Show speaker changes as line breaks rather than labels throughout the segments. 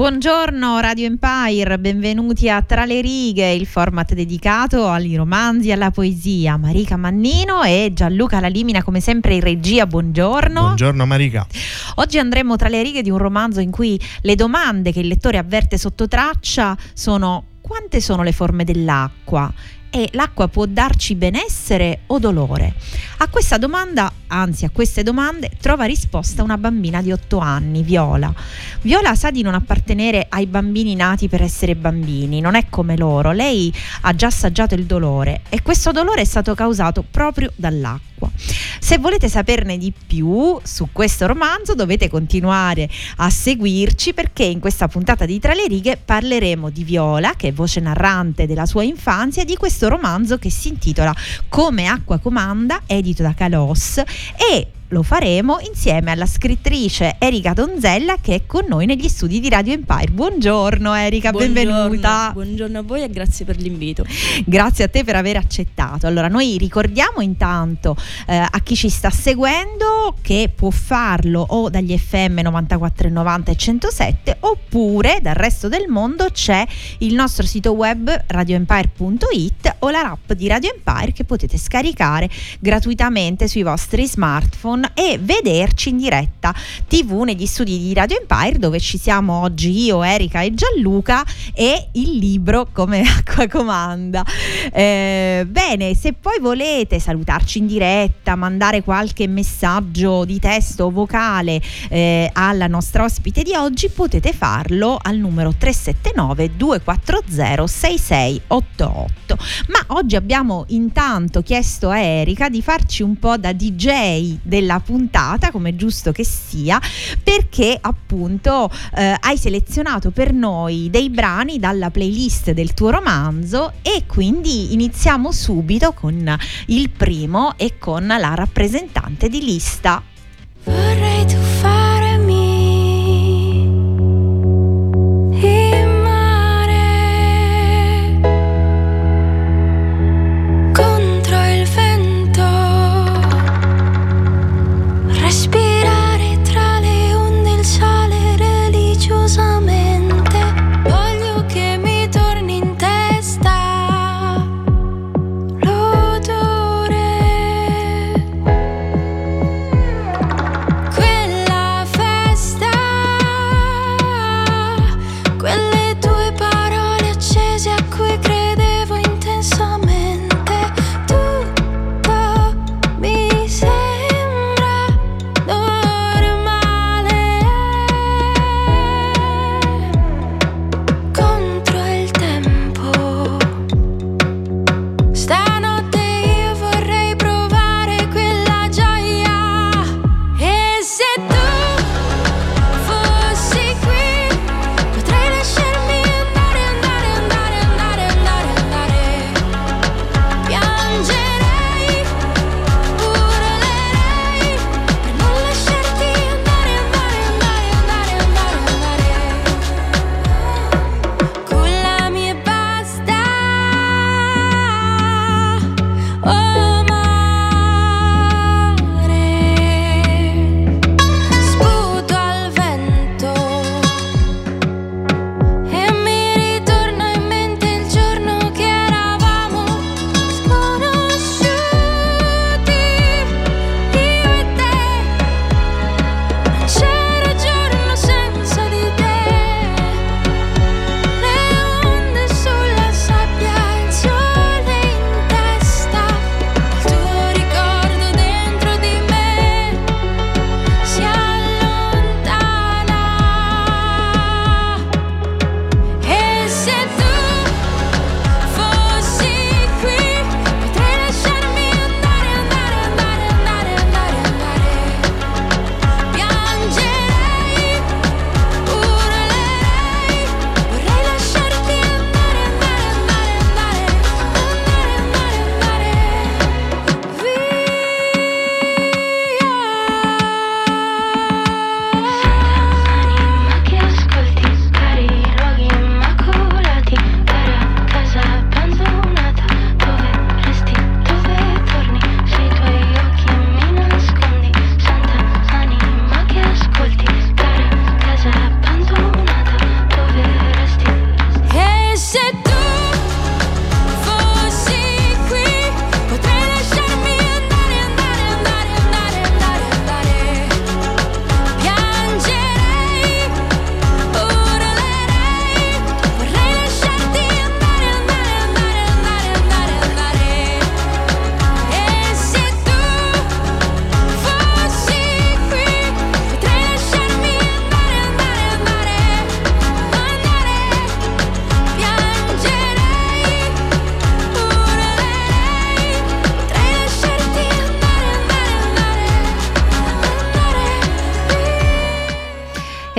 Buongiorno Radio Empire, benvenuti a Tra le righe, il format dedicato ai romanzi e alla poesia. Marica Mannino e Gianluca Lalimina come sempre in regia, buongiorno.
Buongiorno Marica.
Oggi andremo tra le righe di un romanzo in cui le domande che il lettore avverte sotto traccia sono quante sono le forme dell'acqua? E l'acqua può darci benessere o dolore? A questa domanda, anzi a queste domande, trova risposta una bambina di 8 anni, Viola. Viola sa di non appartenere ai bambini nati per essere bambini, non è come loro, lei ha già assaggiato il dolore e questo dolore è stato causato proprio dall'acqua acqua. Se volete saperne di più su questo romanzo dovete continuare a seguirci perché in questa puntata di Tra le righe parleremo di Viola, che è voce narrante della sua infanzia, di questo romanzo che si intitola Come acqua comanda, edito da Calos e lo faremo insieme alla scrittrice Erika Donzella che è con noi negli studi di Radio Empire. Buongiorno Erika,
buongiorno,
benvenuta.
Buongiorno a voi e grazie per l'invito.
Grazie a te per aver accettato. Allora, noi ricordiamo intanto eh, a chi ci sta seguendo che può farlo o dagli FM 9490 e 107 oppure dal resto del mondo c'è il nostro sito web radioempire.it o la app di Radio Empire che potete scaricare gratuitamente sui vostri smartphone Amazon e vederci in diretta TV negli studi di Radio Empire dove ci siamo oggi io, Erika e Gianluca e il libro Come acqua comanda. Eh, bene, se poi volete salutarci in diretta, mandare qualche messaggio di testo o vocale eh, alla nostra ospite di oggi, potete farlo al numero 379 240 6688. Ma oggi abbiamo intanto chiesto a Erika di farci un po' da DJ della della puntata, come giusto che sia, perché appunto eh, hai selezionato per noi dei brani dalla playlist del tuo romanzo e quindi iniziamo subito con il primo e con la rappresentante di lista.
Vorrei tu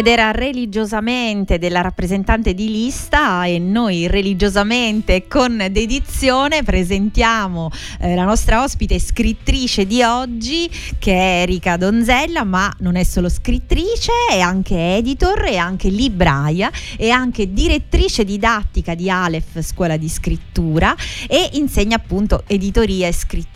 ed era religiosamente della rappresentante di lista e noi religiosamente con dedizione presentiamo eh, la nostra ospite scrittrice di oggi che è Erika Donzella ma non è solo scrittrice è anche editor e anche libraia e anche direttrice didattica di Aleph Scuola di Scrittura e insegna appunto editoria e scrittura.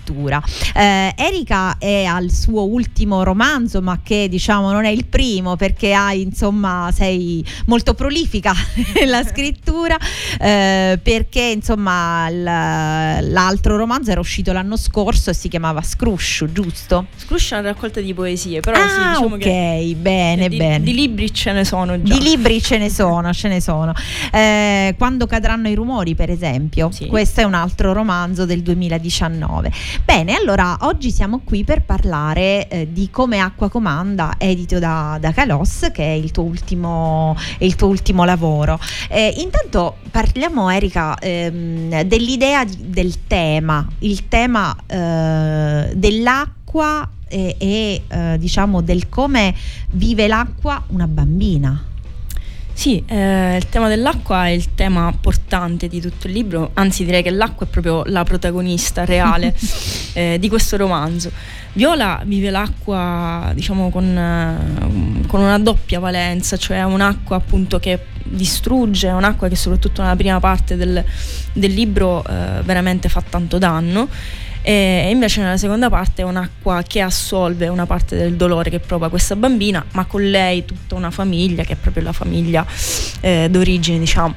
Eh, Erika è al suo ultimo romanzo ma che diciamo non è il primo perché hai insomma sei molto prolifica nella scrittura eh, perché insomma l'altro romanzo era uscito l'anno scorso e si chiamava Scruscio, giusto?
Scruscio è una raccolta di poesie, però
ah,
sì, diciamo
ok, bene,
di,
bene.
Di libri ce ne sono già.
Di libri ce ne sono, ce ne sono. Eh, quando cadranno i rumori, per esempio, sì. questo è un altro romanzo del 2019. Bene, allora oggi siamo qui per parlare eh, di Come acqua comanda, edito da, da Calos, che è il tuo ultimo, il tuo ultimo lavoro. Eh, intanto parliamo, Erika, ehm, dell'idea del tema, il tema eh, dell'acqua e, e eh, diciamo del come vive l'acqua una bambina.
Sì, eh, il tema dell'acqua è il tema portante di tutto il libro, anzi direi che l'acqua è proprio la protagonista reale eh, di questo romanzo. Viola vive l'acqua diciamo con, eh, con, una doppia valenza, cioè un'acqua appunto che distrugge, un'acqua che soprattutto nella prima parte del, del libro eh, veramente fa tanto danno e invece nella seconda parte è un'acqua che assolve una parte del dolore che prova questa bambina, ma con lei tutta una famiglia che è proprio la famiglia eh, d'origine, diciamo.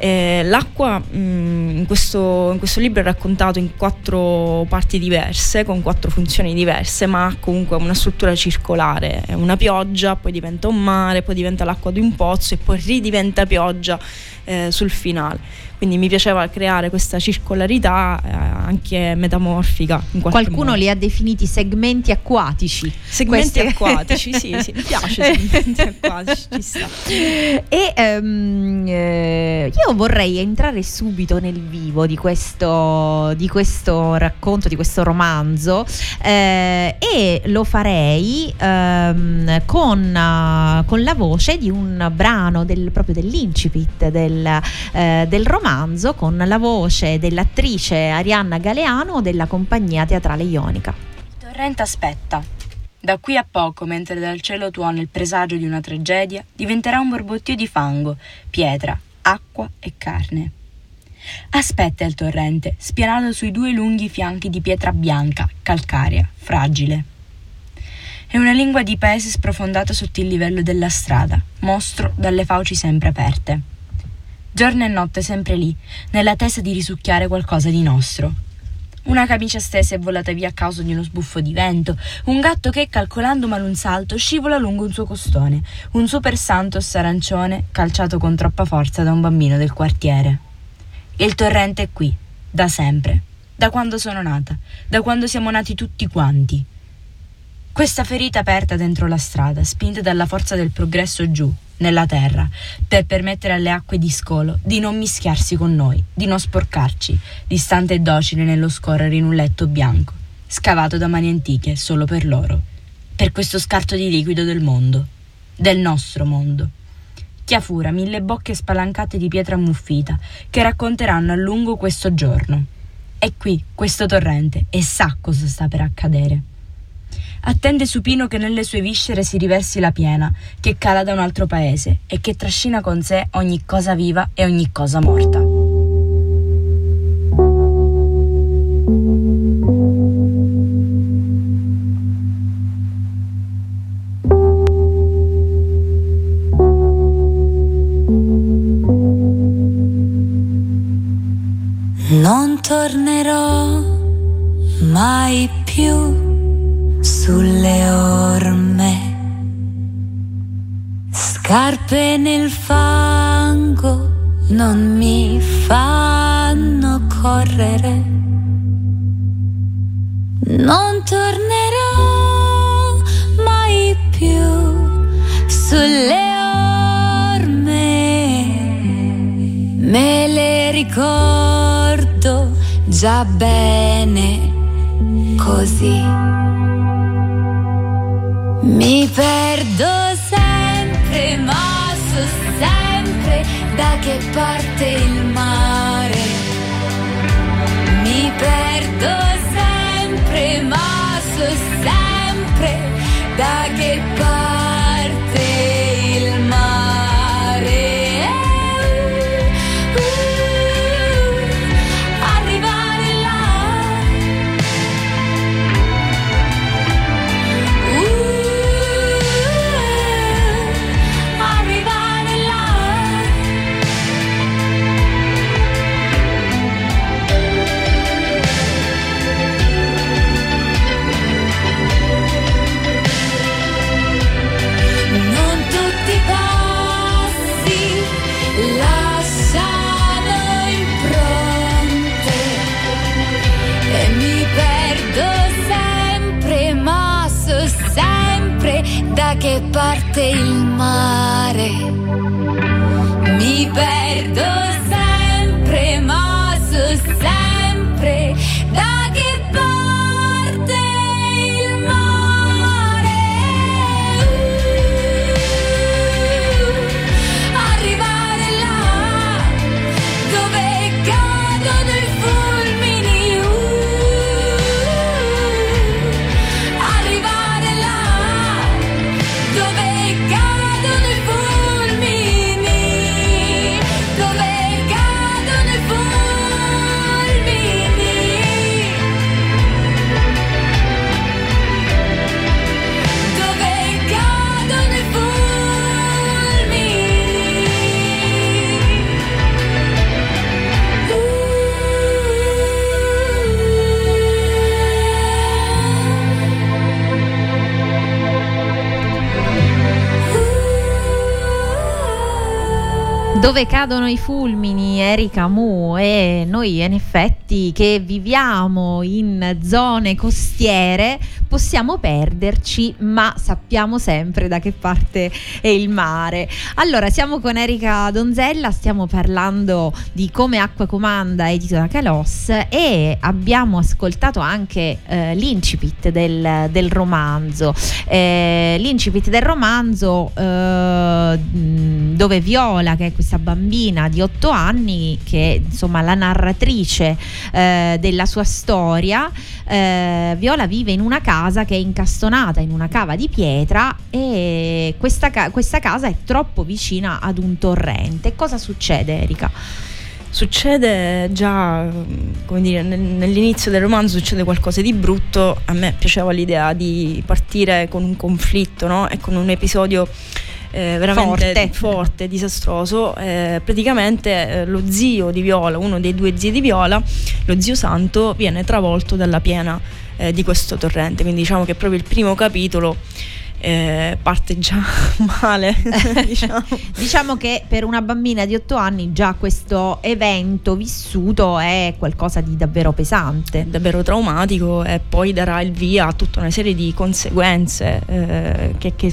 Eh, l'acqua mh, mm, in, questo, in, questo, libro è raccontato in quattro parti diverse, con quattro funzioni diverse, ma ha comunque una struttura circolare. È una pioggia, poi diventa un mare, poi diventa l'acqua di un pozzo e poi ridiventa pioggia eh, sul finale. Quindi mi piaceva creare questa circolarità eh, anche metamorfica.
Qualcuno
modo.
li ha definiti segmenti acquatici.
Segmenti Questi... acquatici, sì, sì, mi piace segmenti acquatici, ci sta.
E um, eh, io vorrei entrare subito nel vivo di questo, di questo racconto, di questo romanzo eh, e lo farei um, con, uh, con, la voce di un brano del, proprio dell'incipit del, uh, del romanzo romanzo con la voce dell'attrice Arianna Galeano della compagnia teatrale ionica.
Il torrente aspetta. Da qui a poco, mentre dal cielo tuona il presagio di una tragedia, diventerà un borbottio di fango, pietra, acqua e carne. Aspetta il torrente, spianato sui due lunghi fianchi di pietra bianca, calcarea, fragile. È una lingua di paese sprofondata sotto il livello della strada, mostro dalle fauci sempre aperte giorno e notte sempre lì, nell'attesa di risucchiare qualcosa di nostro. Una camicia stesa è volata via a causa di uno sbuffo di vento, un gatto che, calcolando male un salto, scivola lungo un suo costone, un super santos arancione calciato con troppa forza da un bambino del quartiere. Il torrente è qui, da sempre, da quando sono nata, da quando siamo nati tutti quanti. Questa ferita aperta dentro la strada, spinta dalla forza del progresso giù, nella terra, per permettere alle acque di scolo di non mischiarsi con noi, di non sporcarci, distante e docile nello scorrere in un letto bianco, scavato da mani antiche solo per loro, per questo scarto di liquido del mondo, del nostro mondo. Chiafura mille bocche spalancate di pietra ammuffita che racconteranno a lungo questo giorno. È qui questo torrente e sa cosa sta per accadere attende supino che nelle sue viscere si riversi la piena, che cala da un altro paese e che trascina con sé ogni cosa viva e ogni cosa morta.
Non tornerò mai più sulle orme, scarpe nel fango non mi fanno correre. Non tornerò mai più sulle orme, me le ricordo già bene così. Mi perdo sempre ma so sempre da che parte il mare. Mi perdo sempre, ma so sempre da che parte da che parte il mare. Mi perdo Dove cadono i fulmini,
Erika Mu, e noi in effetti che viviamo in zone costiere possiamo perderci, ma sappiamo sempre da che parte è il mare. Allora, siamo con Erika Donzella, stiamo parlando di come Acqua Comanda edito da Calos e abbiamo ascoltato anche eh, l'incipit del, del romanzo. Eh, l'incipit del romanzo eh, dove Viola, che è questa bambina di otto anni, che è insomma la narratrice eh, della sua storia, eh, Viola vive in una casa che è incastonata in una cava di pietra e questa, ca- questa casa è troppo vicina ad un torrente. Cosa succede, Erika?
Succede già, come dire, nel- nell'inizio del romanzo succede qualcosa di brutto. A me piaceva l'idea di partire con un conflitto, no? E con un episodio eh, veramente
Forte.
forte, disastroso. Eh, praticamente eh, lo zio di Viola, uno dei due zii di Viola, lo zio Santo, viene travolto dalla piena eh, di questo torrente. Quindi diciamo che proprio il primo capitolo eh, parte già male. diciamo.
Diciamo che per una bambina di otto anni già questo evento vissuto è qualcosa di davvero pesante.
davvero traumatico e poi darà il via a tutta una serie di conseguenze eh, che, che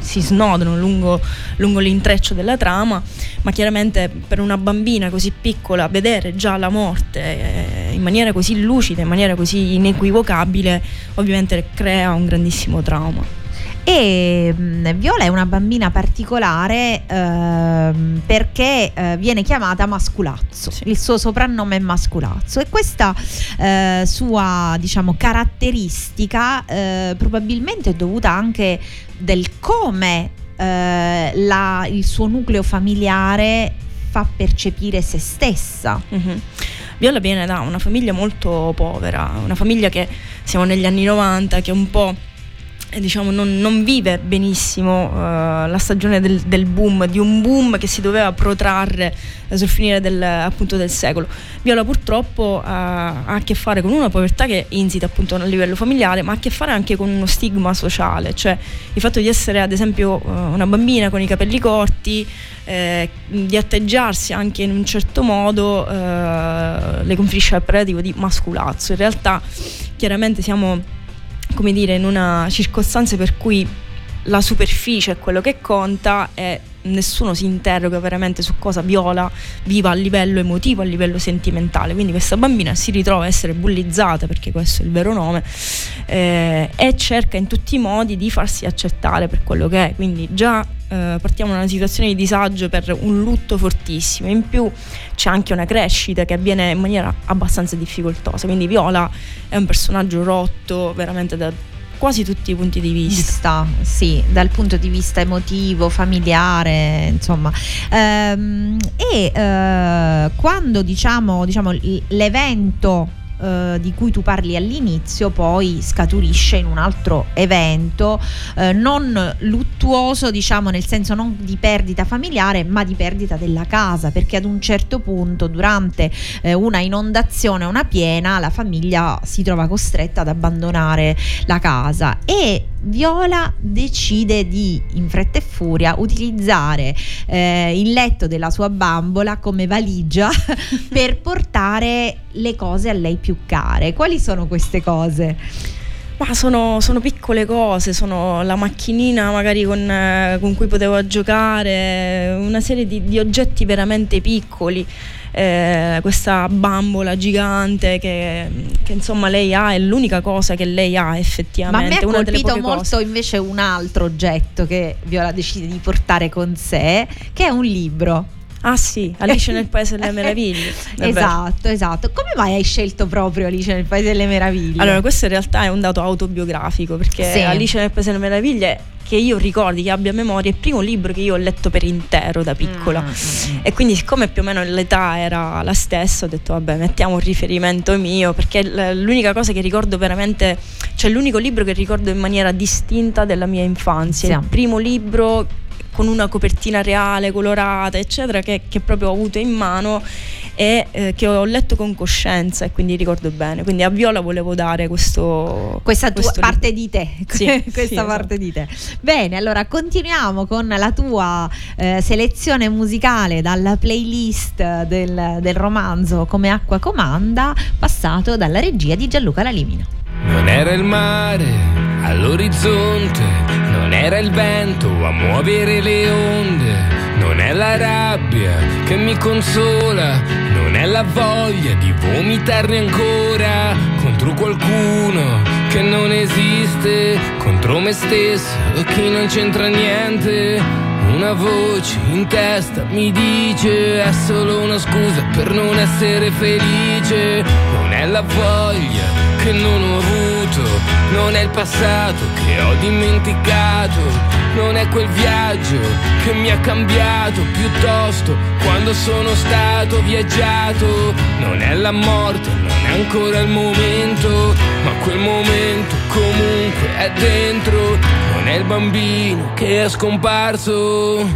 si snodano lungo, lungo l'intreccio della trama, ma chiaramente per una bambina così piccola vedere già la morte eh, in maniera così lucida, in maniera così inequivocabile, ovviamente crea un grandissimo trauma.
E mh, Viola è una bambina particolare ehm, perché eh, viene chiamata Masculazzo,
Sì.
il suo soprannome è Masculazzo e questa eh, sua diciamo caratteristica eh, probabilmente è dovuta anche del come eh, la- il suo nucleo familiare fa percepire se stessa.
Mhm. Viola viene da una famiglia molto povera, una famiglia che siamo negli anni 90, che un po' diciamo non, non vive benissimo eh, la stagione del, del boom, di un boom che si doveva protrarre eh, sul finire del, appunto del secolo. Viola purtroppo eh, ha a che fare con una povertà che insita appunto a livello familiare, ma ha a che fare anche con uno stigma sociale, cioè il fatto di essere ad esempio una bambina con i capelli corti, eh, di atteggiarsi anche in un certo modo eh, le conferisce il predativo di masculazzo. In realtà chiaramente siamo come dire in una circostanza per cui la superficie è quello che conta e nessuno si interroga veramente su cosa Viola viva a livello emotivo, a livello sentimentale. Quindi questa bambina si ritrova a essere bullizzata, perché questo è il vero nome, eh, e cerca in tutti i modi di farsi accettare per quello che è. Quindi già eh, partiamo da una situazione di disagio per un lutto fortissimo. In più c'è anche una crescita che avviene in maniera abbastanza difficoltosa. Quindi Viola è un personaggio rotto veramente da quasi tutti i punti di vista.
sì, dal punto di vista emotivo, familiare, insomma. Ehm, e eh, quando diciamo, diciamo l'evento eh, di cui tu parli all'inizio poi scaturisce in un altro evento eh, non luttuoso diciamo nel senso non di perdita familiare ma di perdita della casa perché ad un certo punto durante eh, una inondazione una piena la famiglia si trova costretta ad abbandonare la casa e Viola decide di in fretta e furia utilizzare eh, il letto della sua bambola come valigia per portare le cose a lei più care. Quali sono queste cose?
Ma sono, sono, piccole cose, sono la macchinina magari con, eh, con cui potevo giocare, una serie di, di oggetti veramente piccoli. Eh, questa bambola gigante che, che, insomma lei ha è l'unica cosa che lei ha effettivamente.
Ma me ha colpito molto
cose.
invece un altro oggetto che Viola decide di portare con sé, che è un libro.
Ah sì, Alice nel Paese delle Meraviglie.
esatto, esatto. Come mai hai scelto proprio Alice nel Paese delle Meraviglie?
Allora, questo in realtà è un dato autobiografico, perché sì. Alice nel Paese delle Meraviglie che io ricordi, che abbia memoria, è il primo libro che io ho letto per intero da piccola. Mm, mm, mm. E quindi, siccome più o meno l'età era la stessa, ho detto vabbè, mettiamo un riferimento mio, perché l'unica cosa che ricordo veramente, cioè l'unico libro che ricordo in maniera distinta della mia infanzia. Sì. Il primo libro con una copertina reale, colorata, eccetera, che, che proprio ho avuto in mano e eh, che ho letto con coscienza e quindi ricordo bene. Quindi a Viola volevo dare questo
questa
questo
tua parte di te,
sì,
questa
sì,
parte
esatto.
di te. Bene, allora continuiamo con la tua eh, selezione musicale dalla playlist del, del romanzo Come acqua comanda, passato dalla regia di Gianluca Lalimino.
Non era il mare all'orizzonte, non era il vento a muovere le onde, non è la rabbia che mi consola, non è la voglia di vomitarne ancora contro qualcuno che non esiste, contro me stesso chi non c'entra niente. Una voce in testa mi dice è solo una scusa per non essere felice, non è la voglia che non ho avuto, non è il passato che ho dimenticato, non è quel viaggio che mi ha cambiato, piuttosto quando sono stato viaggiato, non è la morte, non è ancora il momento, ma quel momento comunque è dentro, non è il bambino che è scomparso.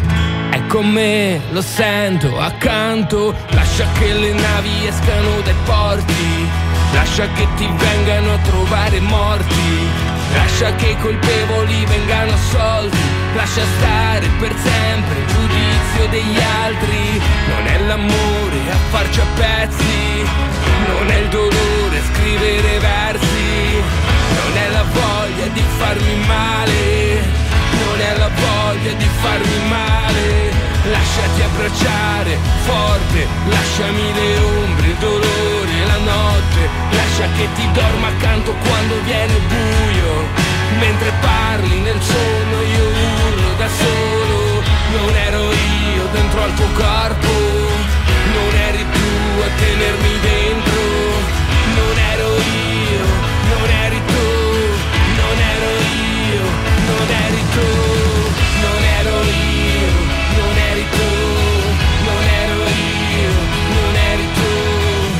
È con me, lo sento accanto, lascia che le navi escano dai porti Lascia che ti vengano a trovare morti. Lascia che i colpevoli vengano assolti. Lascia stare per sempre il giudizio degli altri. Non è l'amore a farci a pezzi. Non è il dolore a scrivere versi. Non è la voglia di farmi male. Non è la voglia di farmi male. Lasciati abbracciare forte, lasciami le ombre, il dolore, la notte, lascia che ti dorma accanto quando viene buio. Mentre parli nel sonno io urlo da solo, non ero io dentro al tuo corpo, non eri tu a tenermi dentro, non ero io, ero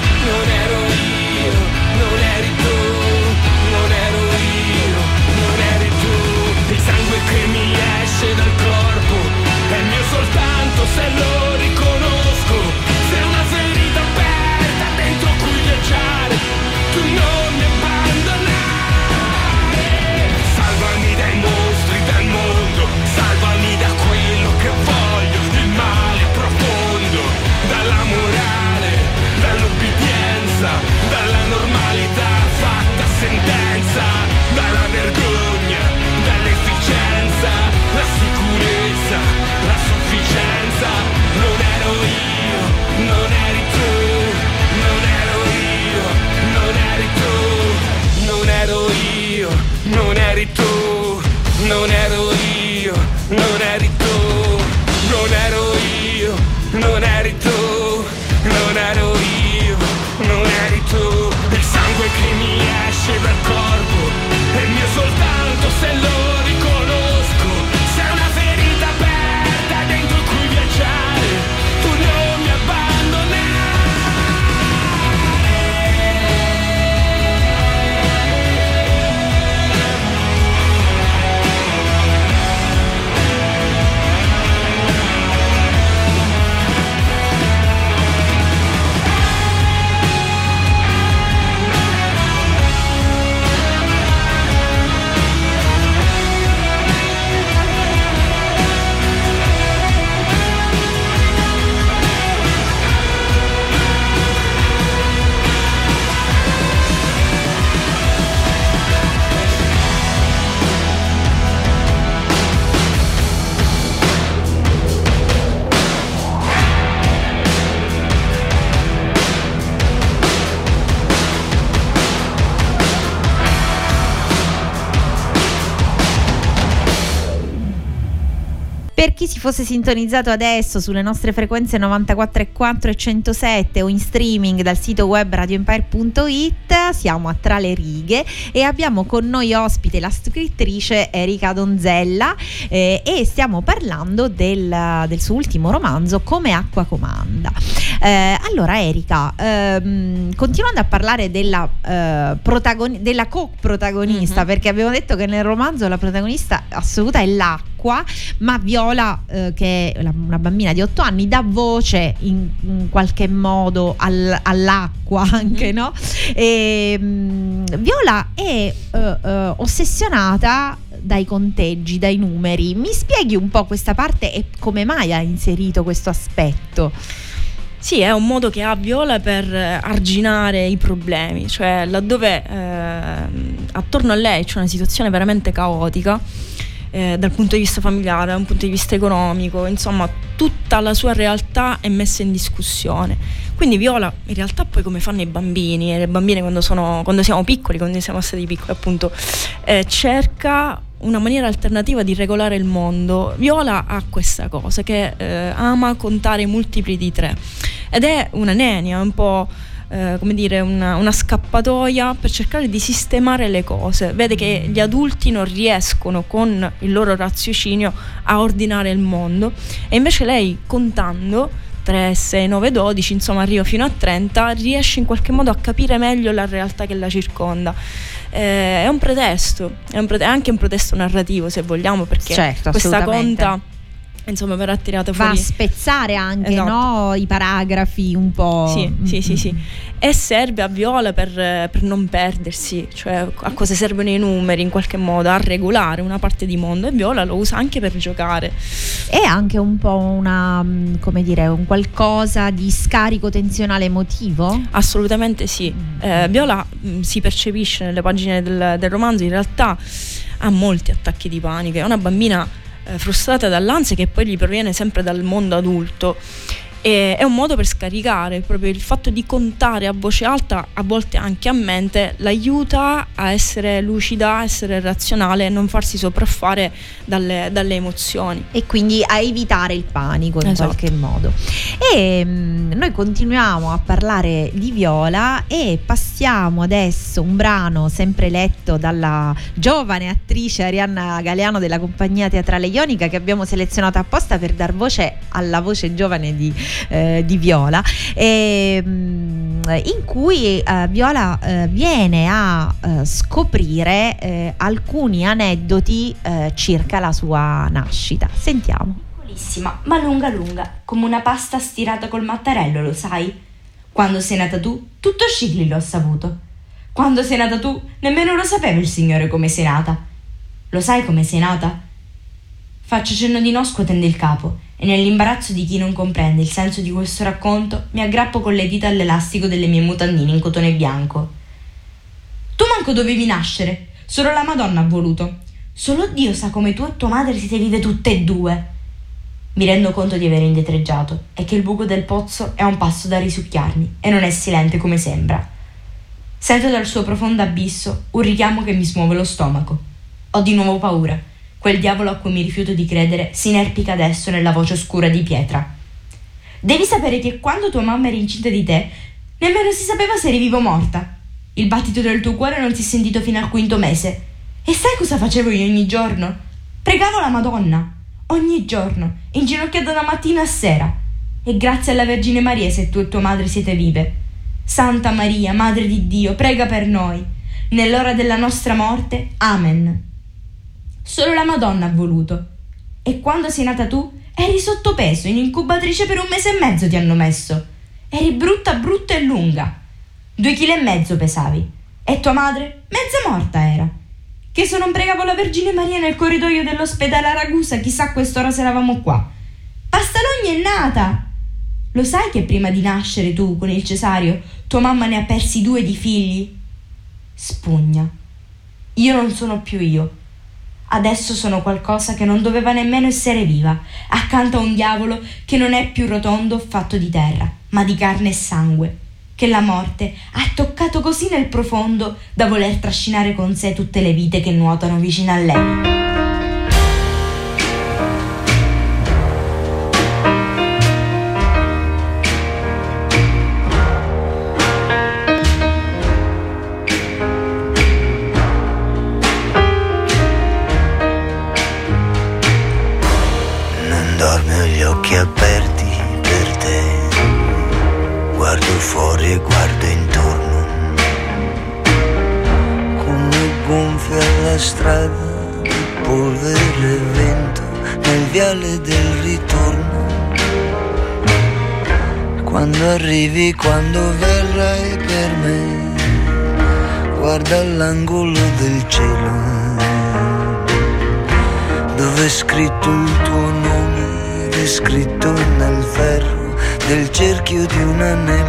non ero io, non eri tu, non ero io, non eri tu. Il sangue che mi esce dal corpo è mio soltanto se lo
Per chi si fosse sintonizzato adesso sulle nostre frequenze 94.4 e 107 o in streaming dal sito web radioempire.it, siamo a Tra le righe e abbiamo con noi ospite la scrittrice Erika Donzella eh, e stiamo parlando del, del, suo ultimo romanzo Come acqua comanda. Eh, allora Erika, ehm, continuando a parlare della, eh, protagoni- della co-protagonista, mm-hmm. perché abbiamo detto che nel romanzo la protagonista assoluta è l'acqua acqua, ma Viola, eh, che è una bambina di 8 anni, dà voce in, in qualche modo al, all'acqua anche, mm-hmm. no? E, mh, mm, Viola è uh, uh, ossessionata dai conteggi, dai numeri. Mi spieghi un po' questa parte e come mai ha inserito questo aspetto?
Sì, è un modo che ha Viola per arginare i problemi, cioè laddove eh, attorno a lei c'è una situazione veramente caotica, eh, dal punto di vista familiare, dal punto di vista economico, insomma tutta la sua realtà è messa in discussione. Quindi Viola in realtà poi come fanno i bambini, e le bambine quando, sono, quando siamo piccoli, quando siamo stati piccoli appunto, eh, cerca una maniera alternativa di regolare il mondo. Viola ha questa cosa che eh, ama contare multipli di tre ed è una nenia, un po' eh, come dire, una, una, scappatoia per cercare di sistemare le cose. Vede che gli adulti non riescono con il loro raziocinio a ordinare il mondo e invece lei contando 3, 6, 9, 12, insomma arriva fino a 30, riesce in qualche modo a capire meglio la realtà che la circonda. Eh, è un pretesto, è, un prete- è, anche un pretesto narrativo se vogliamo, perché
certo,
questa conta insomma verrà tirata fuori.
Va a spezzare anche esatto. no, i paragrafi un po'.
Sì, mm-hmm. sì, sì, sì. E serve a Viola per, per, non perdersi, cioè a cosa servono i numeri in qualche modo, a regolare una parte di mondo e Viola lo usa anche per giocare.
È anche un po' una, mm, come dire, un qualcosa di scarico tensionale emotivo?
Assolutamente sì. Mm. Eh, Viola mh, mm, si percepisce nelle pagine del, del romanzo, in realtà ha molti attacchi di panico, è una bambina frustrata dall'ansia che poi gli proviene sempre dal mondo adulto e è un modo per scaricare proprio il fatto di contare a voce alta, a volte anche a mente, l'aiuta a essere lucida, a essere razionale e non farsi sopraffare dalle, dalle emozioni.
E quindi a evitare il panico in esatto. qualche modo. E mh, mm, noi continuiamo a parlare di Viola e passiamo adesso un brano sempre letto dalla giovane attrice Arianna Galeano della compagnia teatrale Ionica che abbiamo selezionato apposta per dar voce alla voce giovane di eh, di Viola, e, mm, in cui eh, Viola eh, viene a eh, scoprire eh, alcuni aneddoti circa la sua nascita. Sentiamo.
Ma lunga lunga, come una pasta stirata col mattarello, lo sai? Quando sei nata tu, tutto Scicli l'ho saputo. Quando sei nata tu, nemmeno lo sapeva il Signore come sei nata. Lo sai come sei nata? Faccio cenno di no scuotendo il capo e nell'imbarazzo di chi non comprende il senso di questo racconto mi aggrappo con le dita all'elastico delle mie mutandine in cotone bianco. Tu manco dovevi nascere, solo la Madonna ha voluto. Solo Dio sa come tu e tua madre siete vive tutte e due. Mi rendo conto di aver indietreggiato e che il buco del pozzo è a un passo da risucchiarmi e non è silente come sembra. Sento dal suo profondo abisso un richiamo che mi smuove lo stomaco. Ho di nuovo paura Quel diavolo a cui mi rifiuto di credere si inerpica adesso nella voce oscura di pietra. Devi sapere che quando tua mamma era incinta di te, nemmeno si sapeva se eri vivo o morta. Il battito del tuo cuore non si è sentito fino al quinto mese. E sai cosa facevo io ogni giorno? Pregavo la Madonna. Ogni giorno, inginocchiata da mattina a sera. E grazie alla Vergine Maria se tu e tua madre siete vive. Santa Maria, Madre di Dio, prega per noi. Nell'ora della nostra morte. Amen. Solo la Madonna ha voluto. E quando sei nata tu, eri sottopeso, in incubatrice per un mese e mezzo ti hanno messo. Eri brutta, brutta e lunga. Due chili e mezzo pesavi. E tua madre? Mezza morta era. Che se non pregavo la Vergine Maria nel corridoio dell'ospedale a Ragusa, chissà quest'ora se eravamo qua. Pastalogna è nata! Lo sai che prima di nascere tu, con il cesario, tua mamma ne ha persi due di figli? Spugna. Io non sono più io adesso sono qualcosa che non doveva nemmeno essere viva, accanto a un diavolo che non è più rotondo fatto di terra, ma di carne e sangue, che la morte ha toccato così nel profondo da voler trascinare con sé tutte le vite che nuotano vicino a lei.
permanent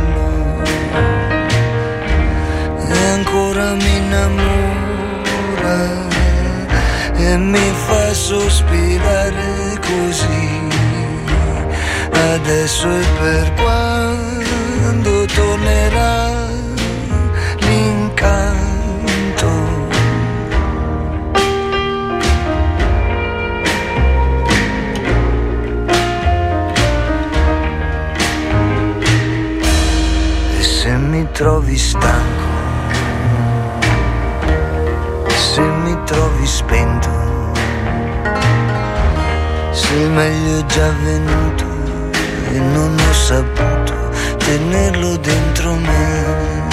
tenerlo dentro me.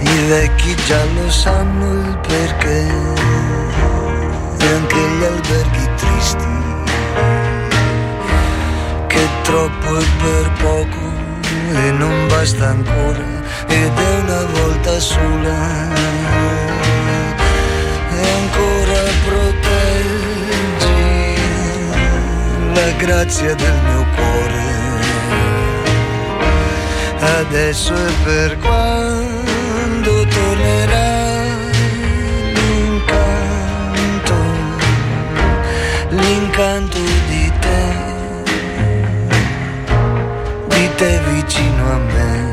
I vecchi già lo sanno il perché, e anche gli alberghi tristi, che troppo è per poco e non basta ancora, ed è una volta sola. E ancora proteggi la grazia del mio cuore. Adesso è per quando tornerà l'incanto, l'incanto di te, di te vicino a me.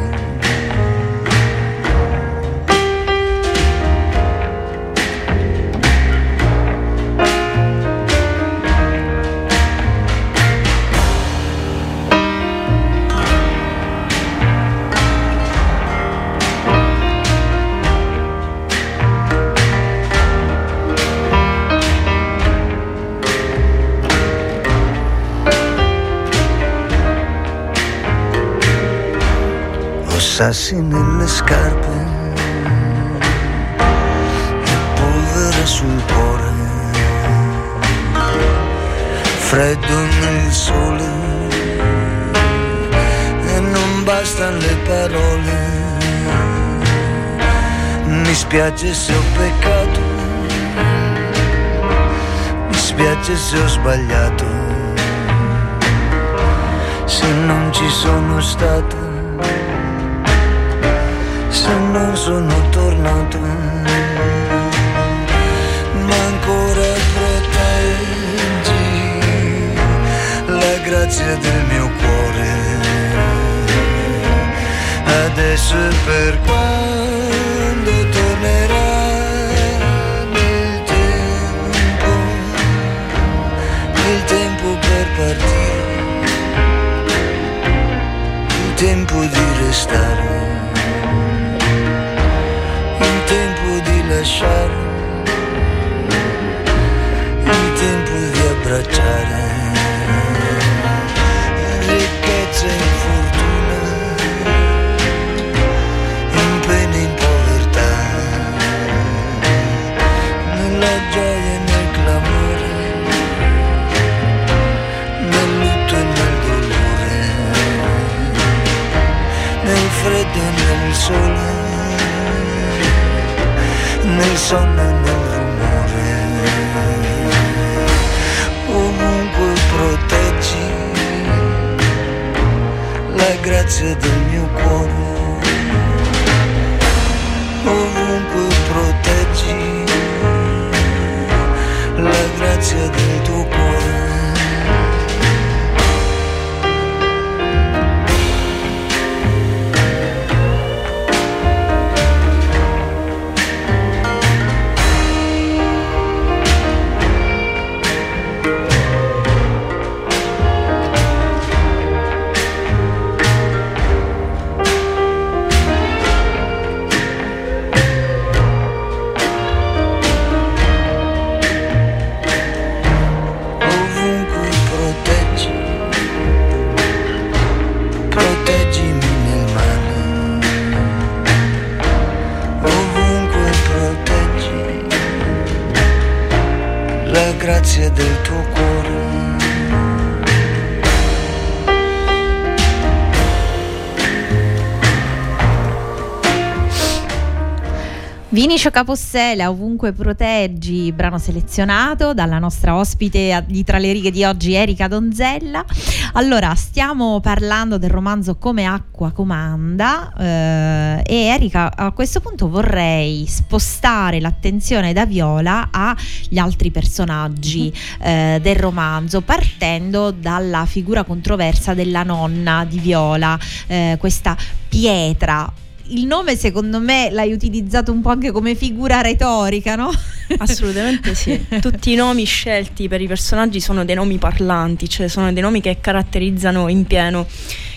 Sassi nelle scarpe e polvere sul cuore, freddo nel sole e non bastano le parole. Mi spiace se ho peccato, mi spiace se ho sbagliato, se non ci sono stato se non sono tornato, ma ancora proteggi la grazia del mio cuore. Adesso è per quando tornerà il tempo, il tempo per partire, il tempo di restare lasciare, il tempo di abbracciare, ricchezza e fortuna, in e povertà, nella gioia e nel clamore, nel lutto e nel dolore, nel freddo e nel sole nel sonno e nel rumore. Ovunque proteggi la grazia del mio cuore. Ovunque proteggi la grazia del tuo cuore.
Vinicio Capossela, ovunque proteggi, brano selezionato dalla nostra ospite di Tra le righe di oggi, Erika Donzella. Allora, stiamo parlando del romanzo Come acqua comanda eh, e Erika, a questo punto vorrei spostare l'attenzione da Viola agli altri personaggi eh, del romanzo, partendo dalla figura controversa della nonna di Viola, eh, questa pietra il nome secondo me l'hai utilizzato un po' anche come figura retorica, no?
Assolutamente sì. Tutti i nomi scelti per i personaggi sono dei nomi parlanti, cioè sono dei nomi che caratterizzano in pieno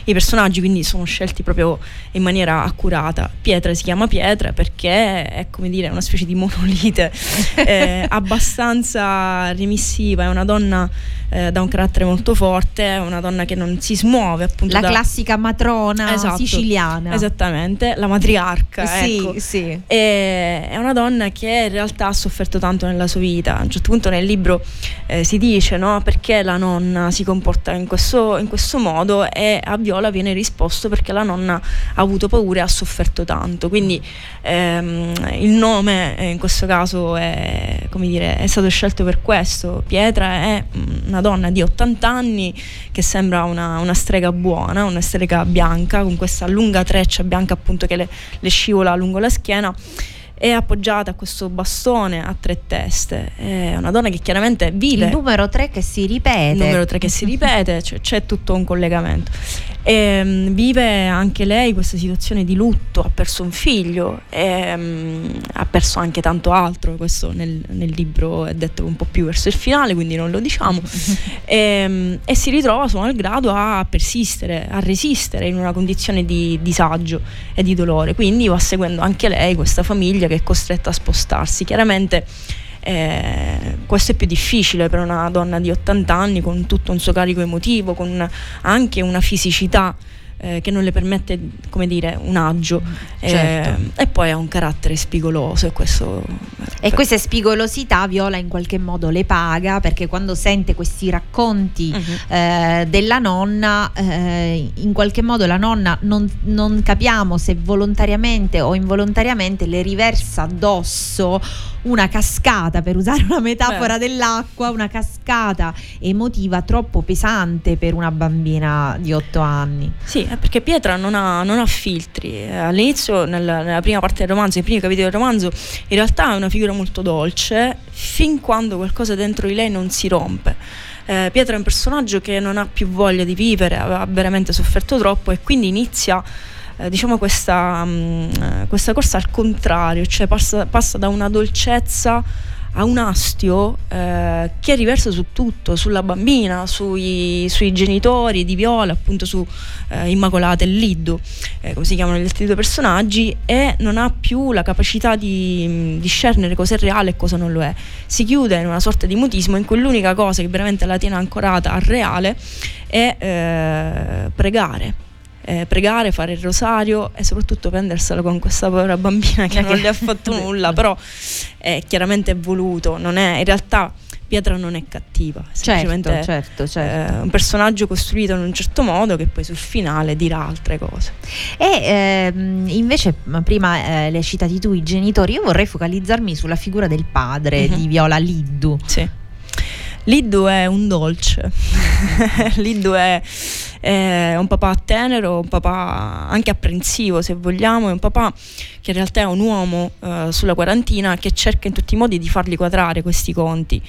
i personaggi, quindi sono scelti proprio in maniera accurata. Pietra si chiama Pietra perché è come dire una specie di monolite eh, abbastanza remissiva, è una donna eh, da un carattere molto forte, è una donna che non si smuove appunto.
La
da...
classica matrona esatto, siciliana.
Esattamente, la matriarca.
Sì,
ecco.
sì.
E è una donna che in realtà ha sofferto tanto nella sua vita. A un certo punto nel libro eh, si dice no, perché la nonna si comporta in questo, in questo modo e a Viola viene risposto perché la nonna ha avuto paura e ha sofferto tanto. Quindi ehm, il nome eh, in questo caso è, dire, è stato scelto per questo. Pietra è una donna di 80 anni che sembra una, una, strega buona, una strega bianca, con questa lunga treccia bianca appunto che le, le scivola lungo la schiena è appoggiata a questo bastone a tre teste. È una donna che chiaramente vive.
Il numero 3 che si ripete.
Il numero 3 che si ripete, cioè, c'è tutto un collegamento. E, um, vive anche lei questa situazione di lutto, ha perso un figlio, e, um, ha perso anche tanto altro, questo nel, nel, libro è detto un po' più verso il finale, quindi non lo diciamo, e, um, e, si ritrova suo malgrado a persistere, a resistere in una condizione di disagio e di dolore, quindi va seguendo anche lei questa famiglia che è costretta a spostarsi. Chiaramente eh, questo è più difficile per una donna di 80 anni con tutto un suo carico emotivo, con anche una fisicità eh, che non le permette, come dire, un agio certo. eh, e poi ha un carattere spigoloso e questo...
E per... queste spigolosità Viola in qualche modo le paga perché quando sente questi racconti uh-huh. eh, della nonna, eh, in qualche modo la nonna non, non capiamo se volontariamente o involontariamente le riversa addosso una cascata, per usare una metafora Beh. dell'acqua, una cascata emotiva troppo pesante per una bambina di 8 anni.
Sì, perché Pietra non ha, non ha filtri. All'inizio, nella, nella, prima parte del romanzo, nei primi capitoli del romanzo, in realtà è una figura molto dolce, fin quando qualcosa dentro di lei non si rompe. Eh, Pietra è un personaggio che non ha più voglia di vivere, ha veramente sofferto troppo e quindi inizia eh, diciamo questa, mh, mm, questa, corsa al contrario, cioè passa, passa da una dolcezza a un astio eh, che riversa su tutto, sulla bambina, sui, sui genitori di Viola, appunto su eh, Immacolata e Liddo, eh, come si chiamano gli altri due personaggi, e non ha più la capacità di discernere cosa è reale e cosa non lo è. Si chiude in una sorta di mutismo in cui l'unica cosa che veramente la tiene ancorata al reale è eh, pregare eh, pregare, fare il rosario e soprattutto prenderselo con questa povera bambina che non le ha fatto nulla, però è chiaramente voluto, non è, in realtà Pietra non è cattiva,
certo, certo, certo.
È un personaggio costruito in un certo modo che poi sul finale dirà altre cose.
E ehm, invece prima eh, le hai citati tu i genitori, io vorrei focalizzarmi sulla figura del padre uh-huh. di Viola Liddu.
Sì. Liddu è un dolce, Liddu è, è, un papà tenero, un papà anche apprensivo se vogliamo, è un papà che in realtà è un uomo eh, sulla quarantina che cerca in tutti i modi di fargli quadrare questi conti,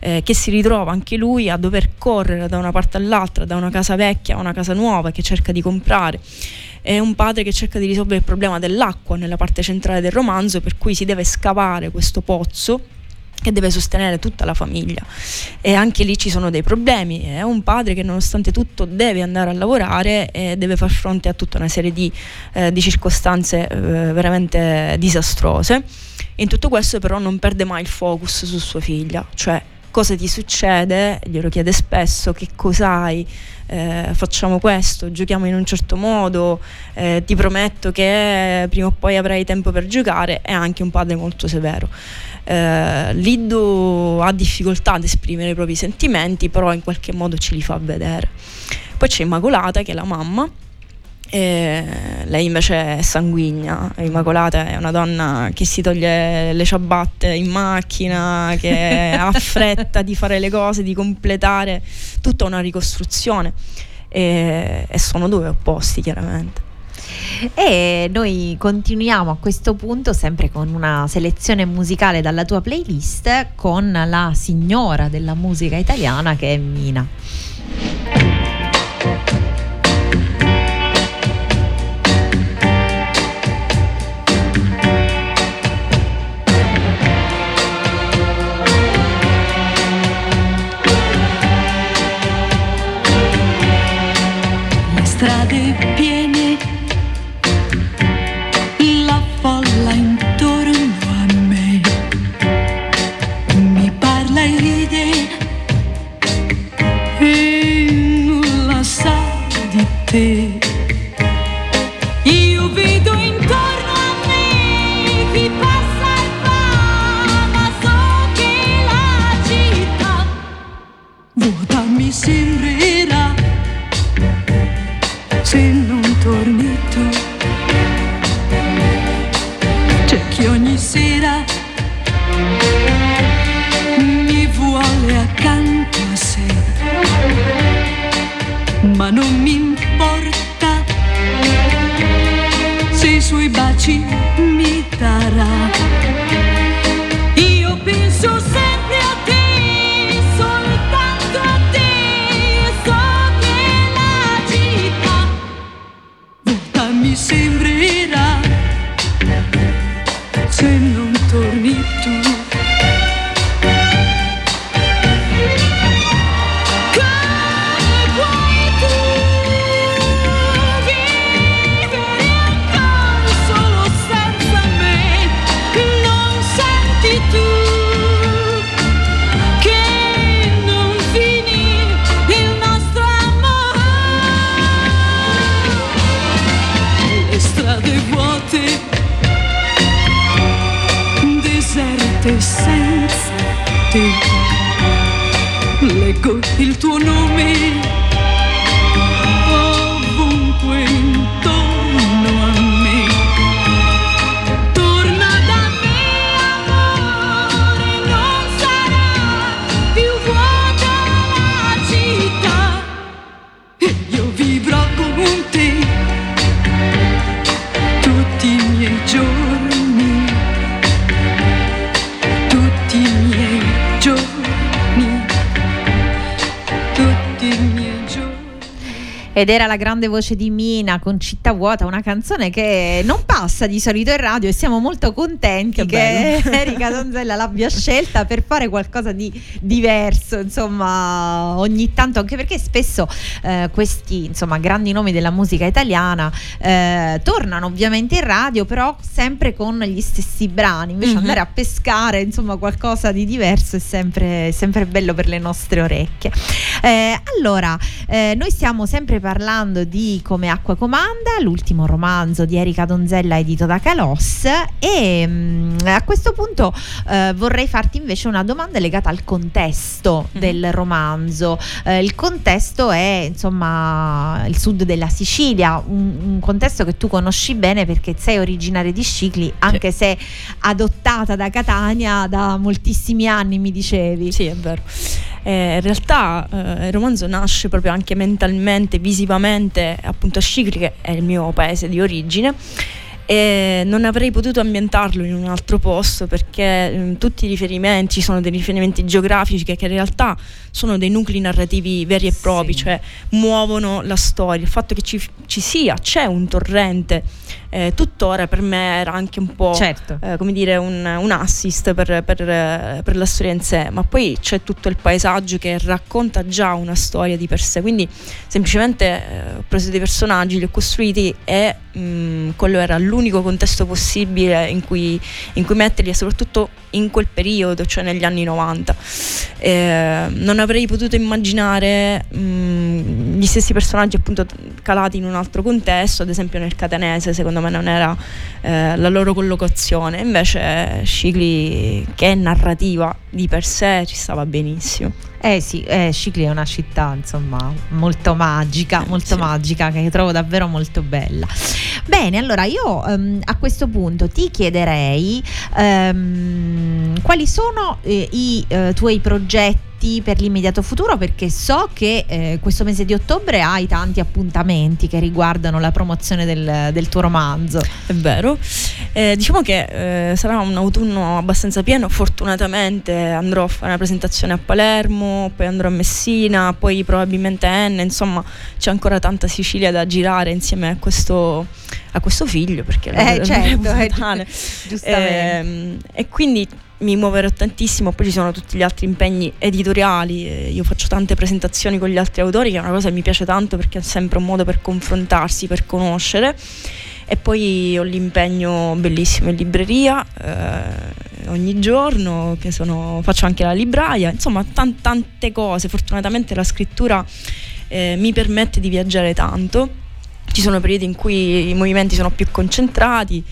eh, che si ritrova anche lui a dover correre da una parte all'altra, da una casa vecchia a una casa nuova che cerca di comprare. È un padre che cerca di risolvere il problema dell'acqua nella parte centrale del romanzo, per cui si deve scavare questo pozzo che deve sostenere tutta la famiglia. E anche lì ci sono dei problemi è un padre che nonostante tutto deve andare a lavorare e deve far fronte a tutta una serie di, eh, di circostanze eh, veramente disastrose. In tutto questo però non perde mai il focus su sua figlia cioè cosa ti succede? Glielo chiede spesso che cos'hai? Eh, facciamo questo, giochiamo in un certo modo, eh, ti prometto che prima o poi avrai tempo per giocare, è anche un padre molto severo eh, Liddo ha difficoltà ad esprimere i propri sentimenti, però in qualche modo ce li fa vedere. Poi c'è Immacolata che è la mamma lei invece è sanguigna, Immacolata è una donna che si toglie le ciabatte in macchina, che ha fretta di fare le cose, di completare tutta una ricostruzione. E, e sono due opposti chiaramente.
E noi continuiamo a questo punto sempre con una selezione musicale dalla tua playlist con la signora della musica italiana che è Mina. Ed era la grande voce di Mina con Città Vuota, una canzone che non passa di solito in radio e siamo molto contenti che,
Che.
Erika Donzella l'abbia scelta per fare qualcosa di diverso, insomma, ogni tanto, anche perché spesso eh, questi insomma, grandi nomi della musica italiana eh, tornano ovviamente in radio, però sempre con gli stessi brani, invece
Mhm.
andare a pescare insomma qualcosa di diverso è sempre, sempre bello per le nostre orecchie. Eh, allora, eh, noi stiamo sempre parlando di Come acqua comanda, l'ultimo romanzo di Erika Donzella edito da Calos e mm, a questo punto eh, vorrei farti invece una domanda legata al contesto
Mhm.
del romanzo. Eh, il contesto è insomma il sud della Sicilia, un, un contesto che tu conosci bene perché sei originaria di Scicli, anche se adottata da Catania da moltissimi anni, mi dicevi.
Sì, è vero. Eh, in realtà eh, il romanzo nasce proprio anche mentalmente, visivamente, appunto a Scicli, che è il mio paese di origine. E non avrei potuto ambientarlo in un altro posto perché mm, tutti i riferimenti, sono dei riferimenti geografici che, che in realtà sono dei nuclei narrativi veri e propri,
Sì.
cioè muovono la storia. Il fatto che ci, ci sia, c'è un torrente, eh, tuttora per me era anche un po'
Certo.
eh, come dire, un, un assist per, per, per la storia in sé, ma poi c'è tutto il paesaggio che racconta già una storia di per sé. Quindi semplicemente eh, ho preso dei personaggi, li ho costruiti e mh, quello era l'unico contesto possibile in cui, in cui metterli e soprattutto in quel periodo, cioè negli anni 90. Eh, non avrei potuto immaginare mh, gli stessi personaggi appunto calati in un altro contesto, ad esempio nel catanese secondo me non era eh, la loro collocazione, invece Scicli che è narrativa di per sé ci stava benissimo.
Eh sì, eh, Scicli è una città insomma molto magica, molto
sì.
magica che trovo davvero molto bella. Bene, allora io ehm, a questo punto ti chiederei ehm, quali sono eh, i eh, tuoi progetti per l'immediato futuro perché so che eh, questo mese di ottobre hai tanti appuntamenti che riguardano la promozione del, del tuo romanzo.
È vero. Eh, diciamo che eh, sarà un autunno abbastanza pieno. Fortunatamente andrò a fare una presentazione a Palermo, poi andrò a Messina, poi probabilmente Enne. Insomma, c'è ancora tanta Sicilia da girare insieme a questo, a questo figlio. Perché
Eh,
è
certo, eh,
Natale.
giustamente.
Ehm, e quindi mi muoverò tantissimo, poi ci sono tutti gli altri impegni editoriali, eh, io faccio tante presentazioni con gli altri autori che è una cosa che mi piace tanto perché è sempre un modo per confrontarsi, per conoscere e poi ho l'impegno bellissimo in libreria eh, ogni giorno, sono, faccio anche la libraia, insomma tan- tante cose, fortunatamente la scrittura eh, mi permette di viaggiare tanto, ci sono periodi in cui i movimenti sono più concentrati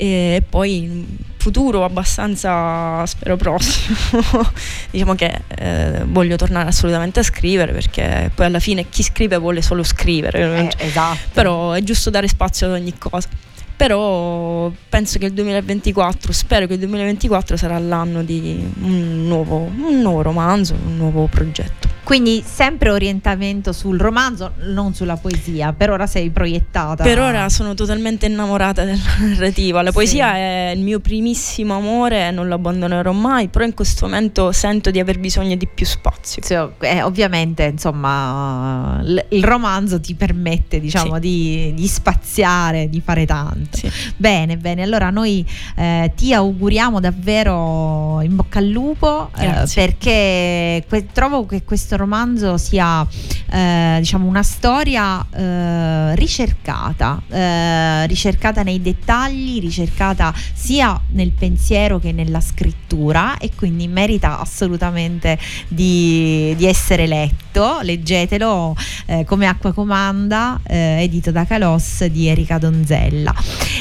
e poi in futuro abbastanza spero prossimo diciamo che eh, voglio tornare assolutamente a scrivere perché poi alla fine chi scrive vuole solo scrivere
Eh, esatto.
però è giusto dare spazio ad ogni cosa. Però penso che il 2024 spero che il 2024 sarà l'anno di un nuovo, un nuovo romanzo un nuovo progetto
Quindi sempre orientamento sul romanzo, non sulla poesia. Per ora sei proiettata.
Per ora sono totalmente innamorata della narrativa. La
Sì.
poesia è il mio primissimo amore e non lo abbandonerò mai, però in questo momento sento di aver bisogno di più spazio.
Sì, eh, ovviamente, insomma, l- il romanzo ti permette, diciamo,
Sì.
di, di spaziare, di fare tanto.
Sì.
Bene, bene. Allora noi eh, ti auguriamo davvero in bocca al lupo eh, perché que- trovo che questo romanzo sia eh, diciamo una storia eh, ricercata, eh, ricercata nei dettagli, ricercata sia nel pensiero che nella scrittura e quindi merita assolutamente di, di essere letto. Leggetelo eh, come Acqua Comanda, eh, edito da Calos di Erika Donzella.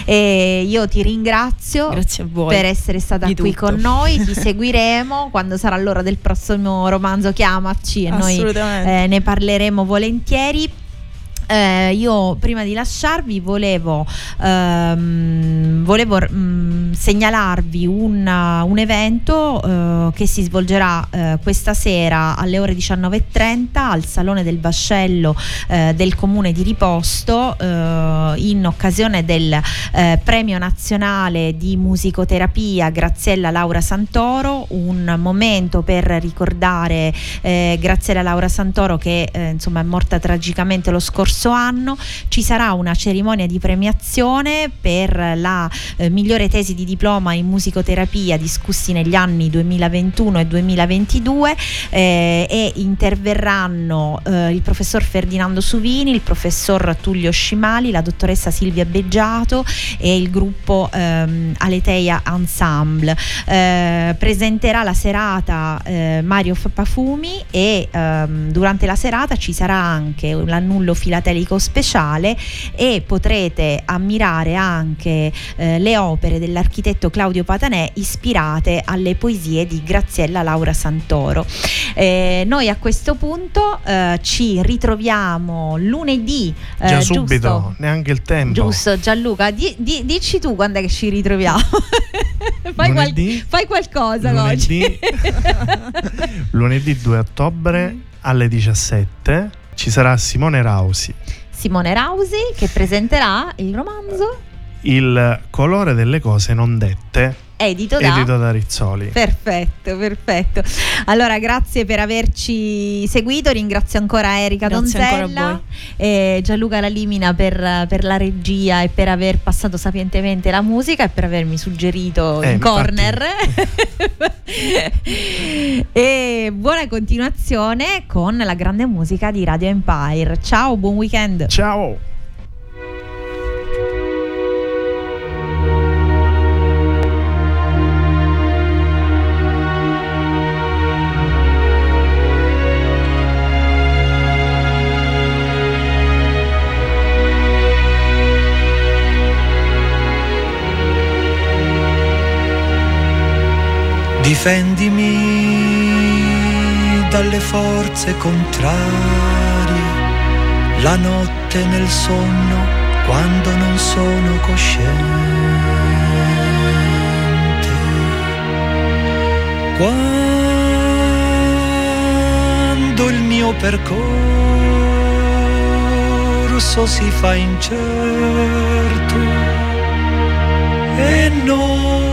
E io ti ringrazio per essere stata
di
qui
tutto.
con noi, ti seguiremo quando sarà l'ora del prossimo romanzo chiamaci e noi eh, ne parleremo volentieri. Eh, io prima di lasciarvi volevo, ehm, volevo mm, segnalarvi un, un evento eh, che si svolgerà eh, questa sera alle ore 19.30 al Salone del Vascello eh, del Comune di Riposto eh, in occasione del eh, Premio Nazionale di Musicoterapia Graziella Laura Santoro, un momento per ricordare Graziella Laura Santoro che insomma è morta tragicamente lo scorso anno. Ci sarà una cerimonia di premiazione per la eh, migliore tesi di diploma in musicoterapia discussi negli anni 2021 e 2022 eh, e interverranno eh, il professor Ferdinando Suvini, il professor Tullio Scimali, la dottoressa Silvia Beggiato e il gruppo ehm, Aleteia Ensemble. Eh, presenterà la serata eh, Mario Pafumi e ehm, durante la serata ci sarà anche l'annullo filatelico speciale e potrete ammirare anche eh, le opere dell'architetto Claudio Patanè ispirate alle poesie di Graziella Laura Santoro. Eh, noi a questo punto eh, ci ritroviamo lunedì. eh,
Già
giusto?
subito, neanche il tempo.
Giusto, Gianluca, di- di- dici tu quando è che ci ritroviamo. fai, qual- fai qualcosa
Lunedì.
oggi.
Lunedì 2 ottobre alle 17 ci sarà Simone Rausi.
Simone Rausi che presenterà il romanzo
Il colore delle cose non dette,
edito da...
edito da Rizzoli.
Perfetto, perfetto. Allora, grazie per averci seguito. Ringrazio ancora Erika
Grazie ancora
Donzella
voi.
e Gianluca Lalimina per, per la regia e per aver passato sapientemente la musica e per avermi suggerito
Eh,
in corner. e buona continuazione con la grande musica di Radio Empire. Ciao, buon weekend.
Ciao!
Difendimi dalle forze contrarie, la notte nel sonno quando non sono cosciente. Quando il mio percorso si fa incerto e non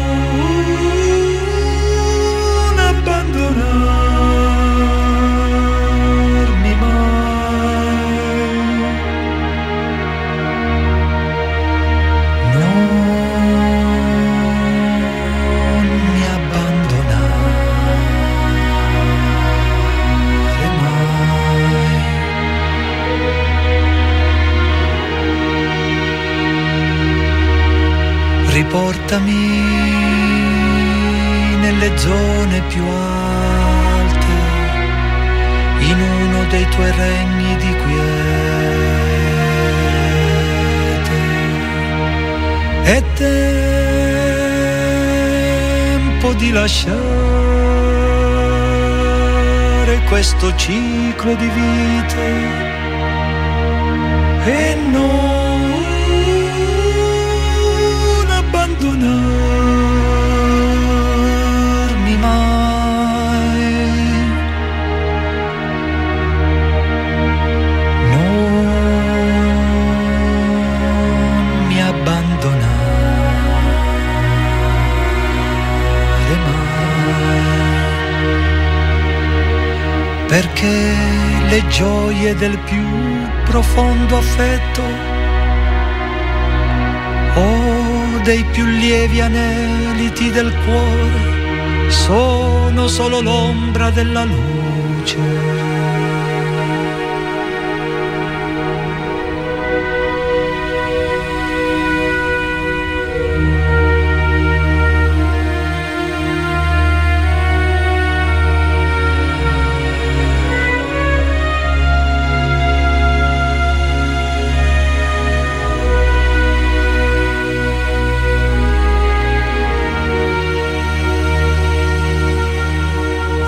Riportami nelle zone più alte, in uno dei tuoi regni di quiete. È tempo di lasciare questo ciclo di vite e non gioie del più profondo affetto o dei più lievi aneliti del cuore sono solo l'ombra della luce.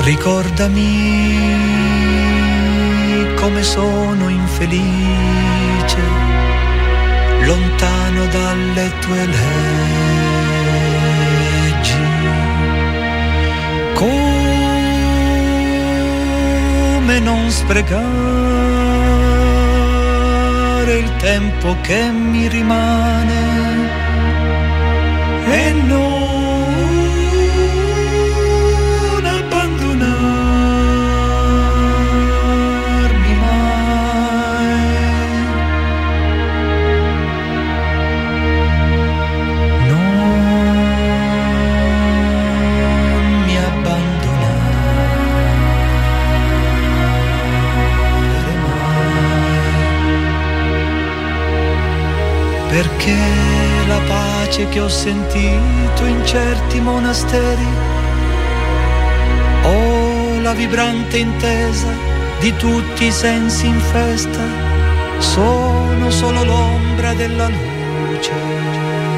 Ricordami come sono infelice, lontano dalle tue leggi. Come non sprecare il tempo che mi rimane e non che ho sentito in certi monasteri o la vibrante intesa di tutti i sensi in festa sono solo l'ombra della luce.